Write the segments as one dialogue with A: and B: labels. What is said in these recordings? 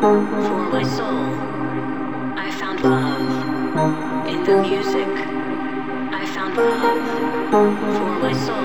A: For my soul, I found love. In the music, I found love. For my soul.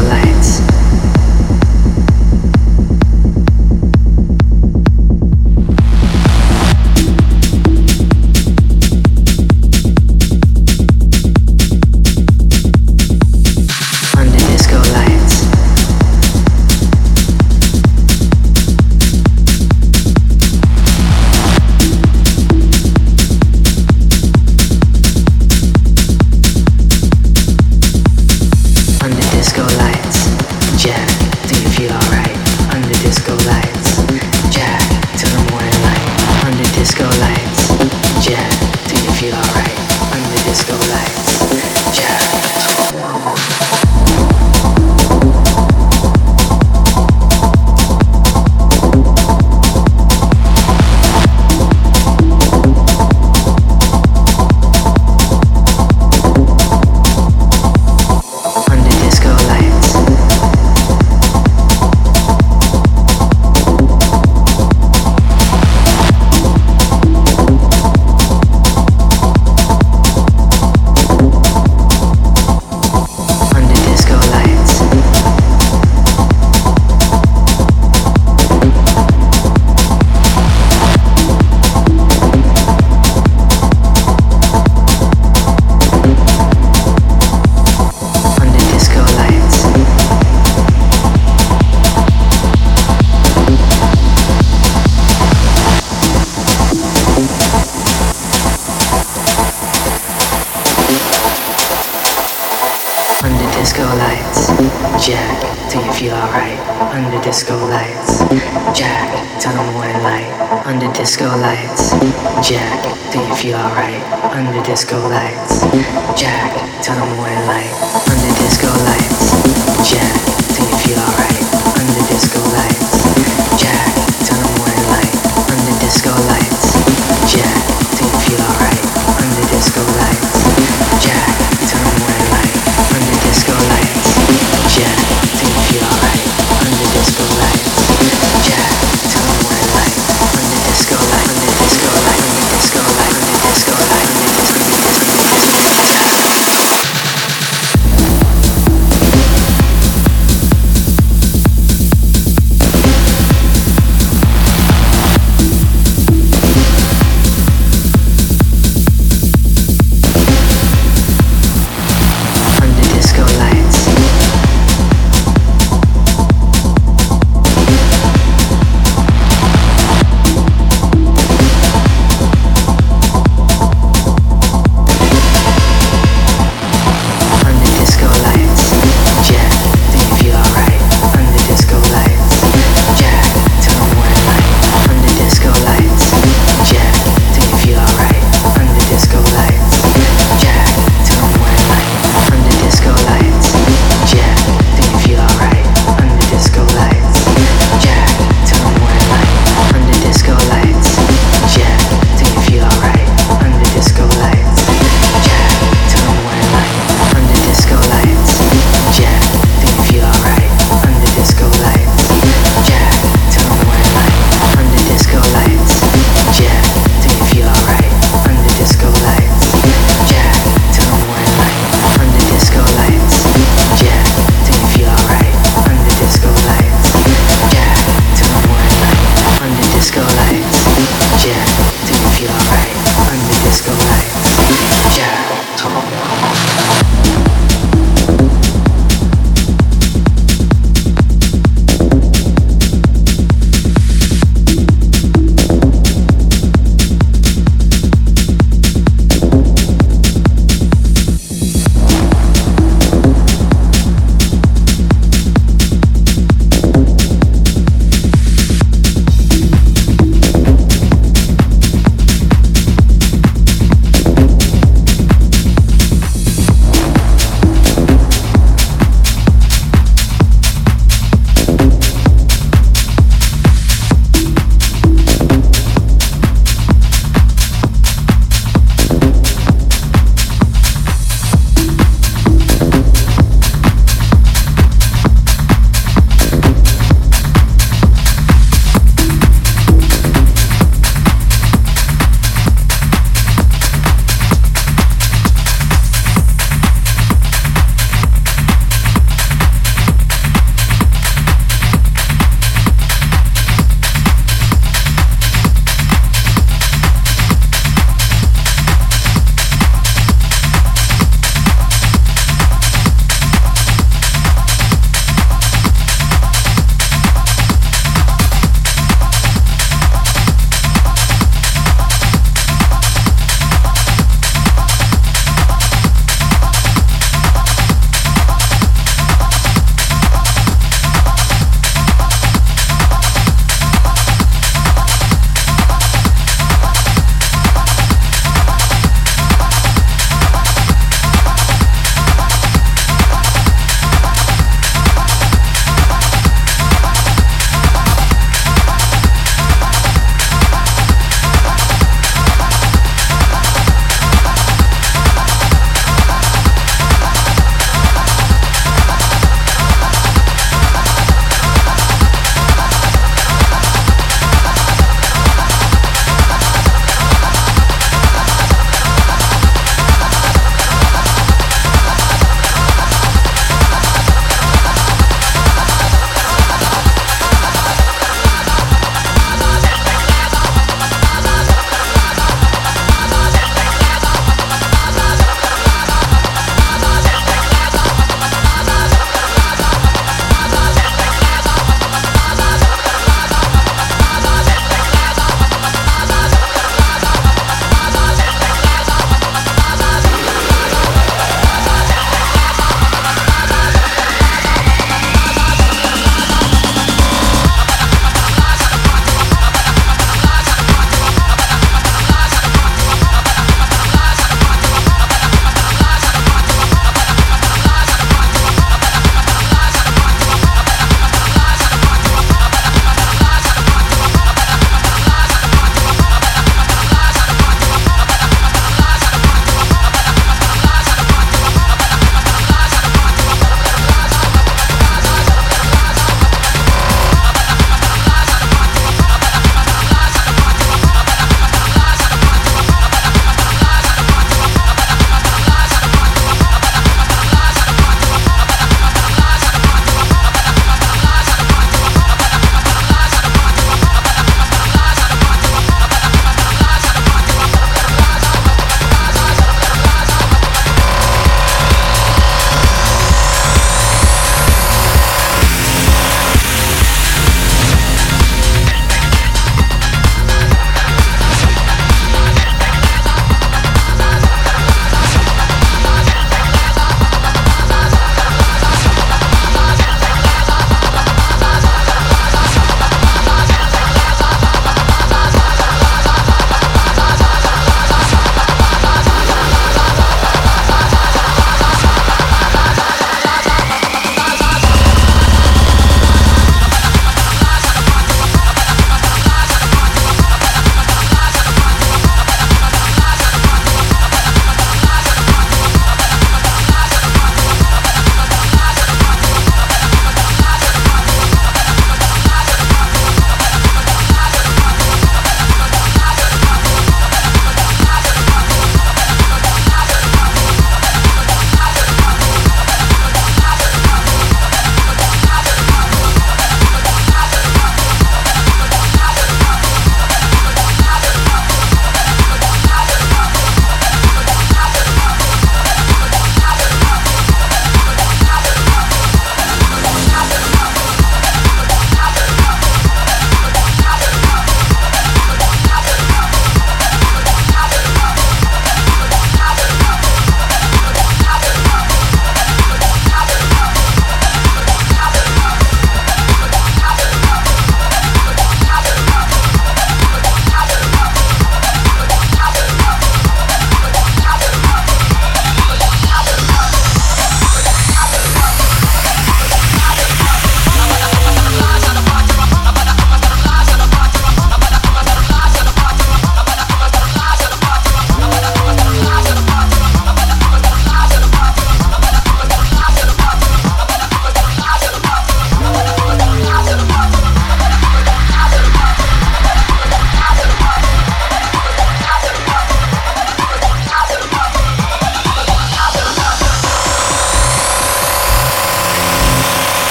A: your life. under disco lights. Jack, tell me what I like under disco lights. Jack, do you feel alright under disco lights? Jack, tell me what I like under disco lights. Jack, do you feel alright under disco lights? Jack, tell me what I like under disco lights. Jack, do you feel alright under disco lights?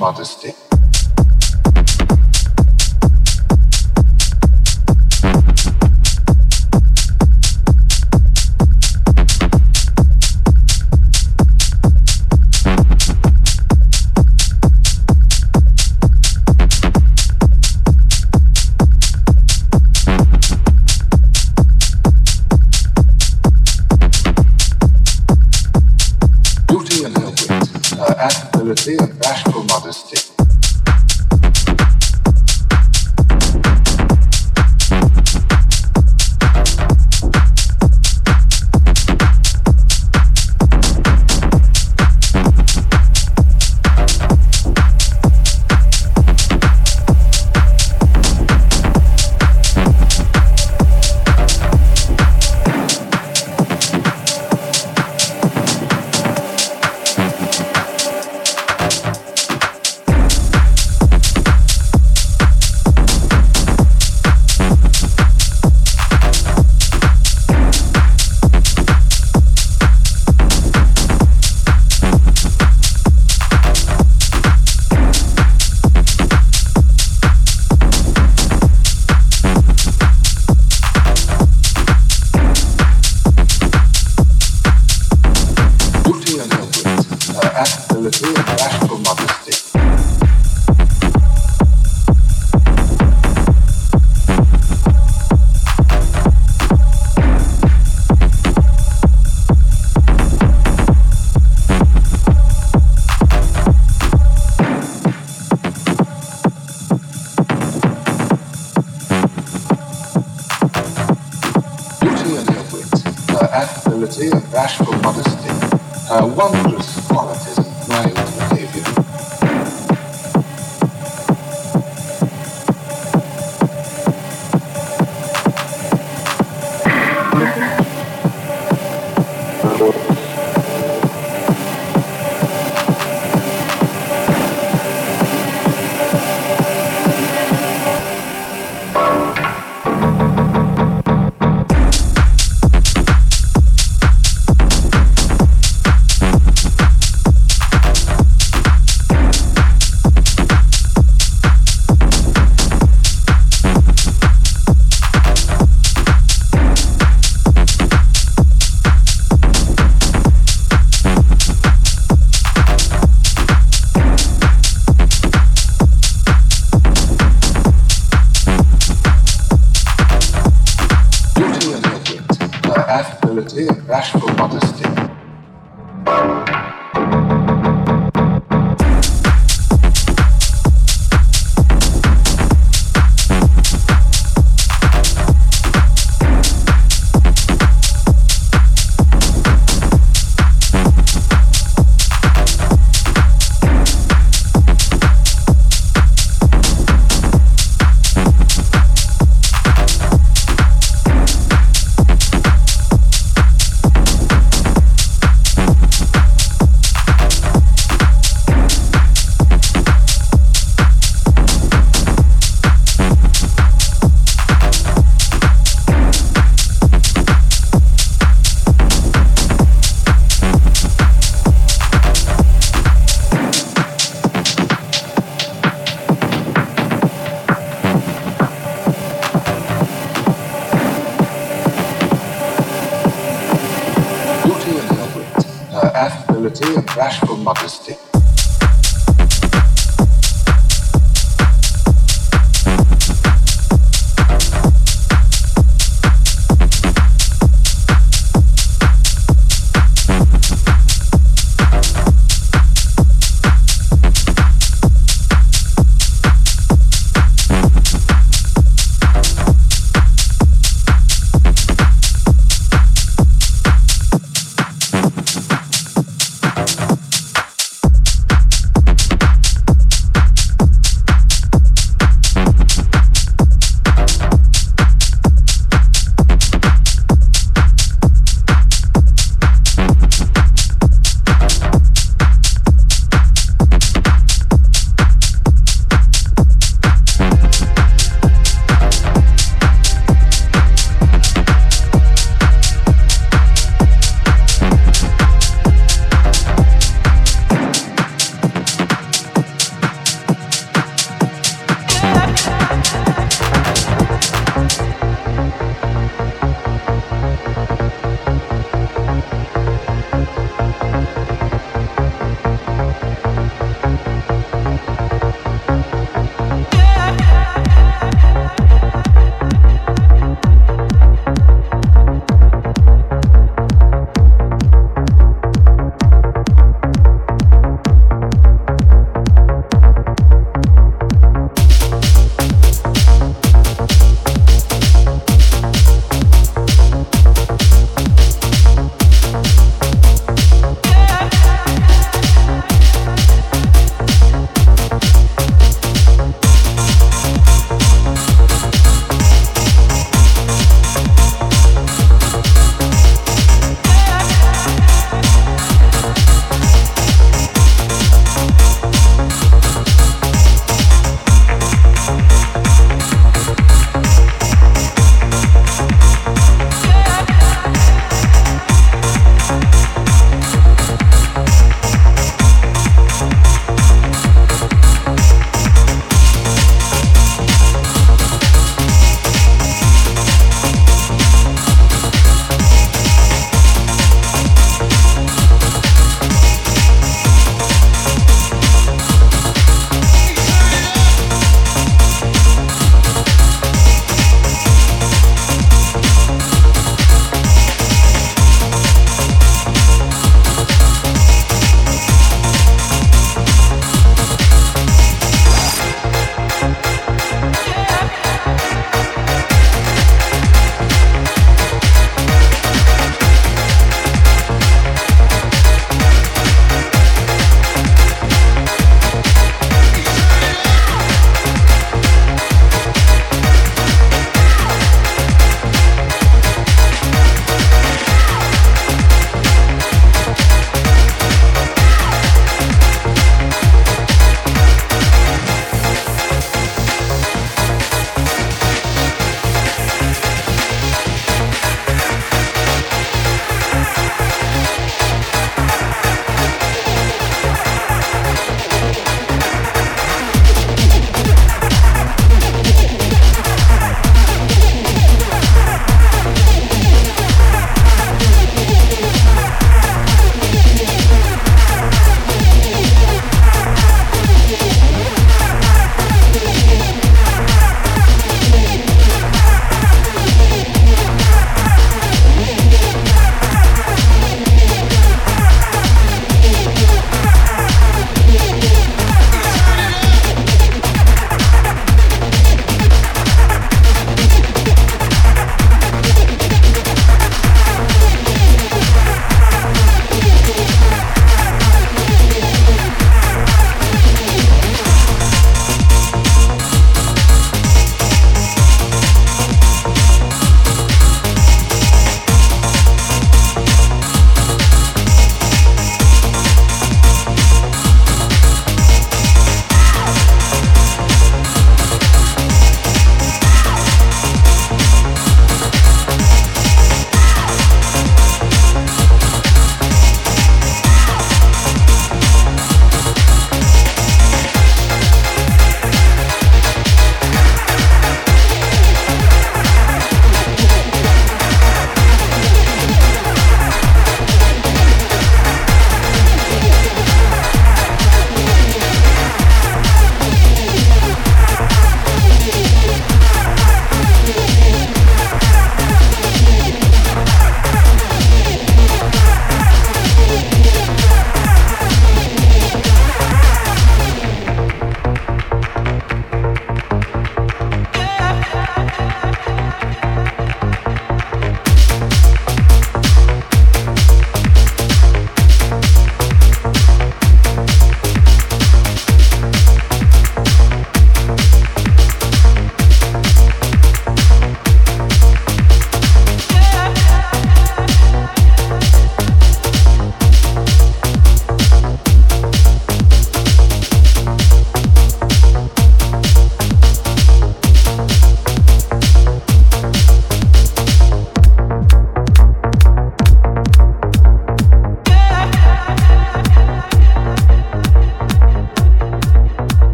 B: Modesty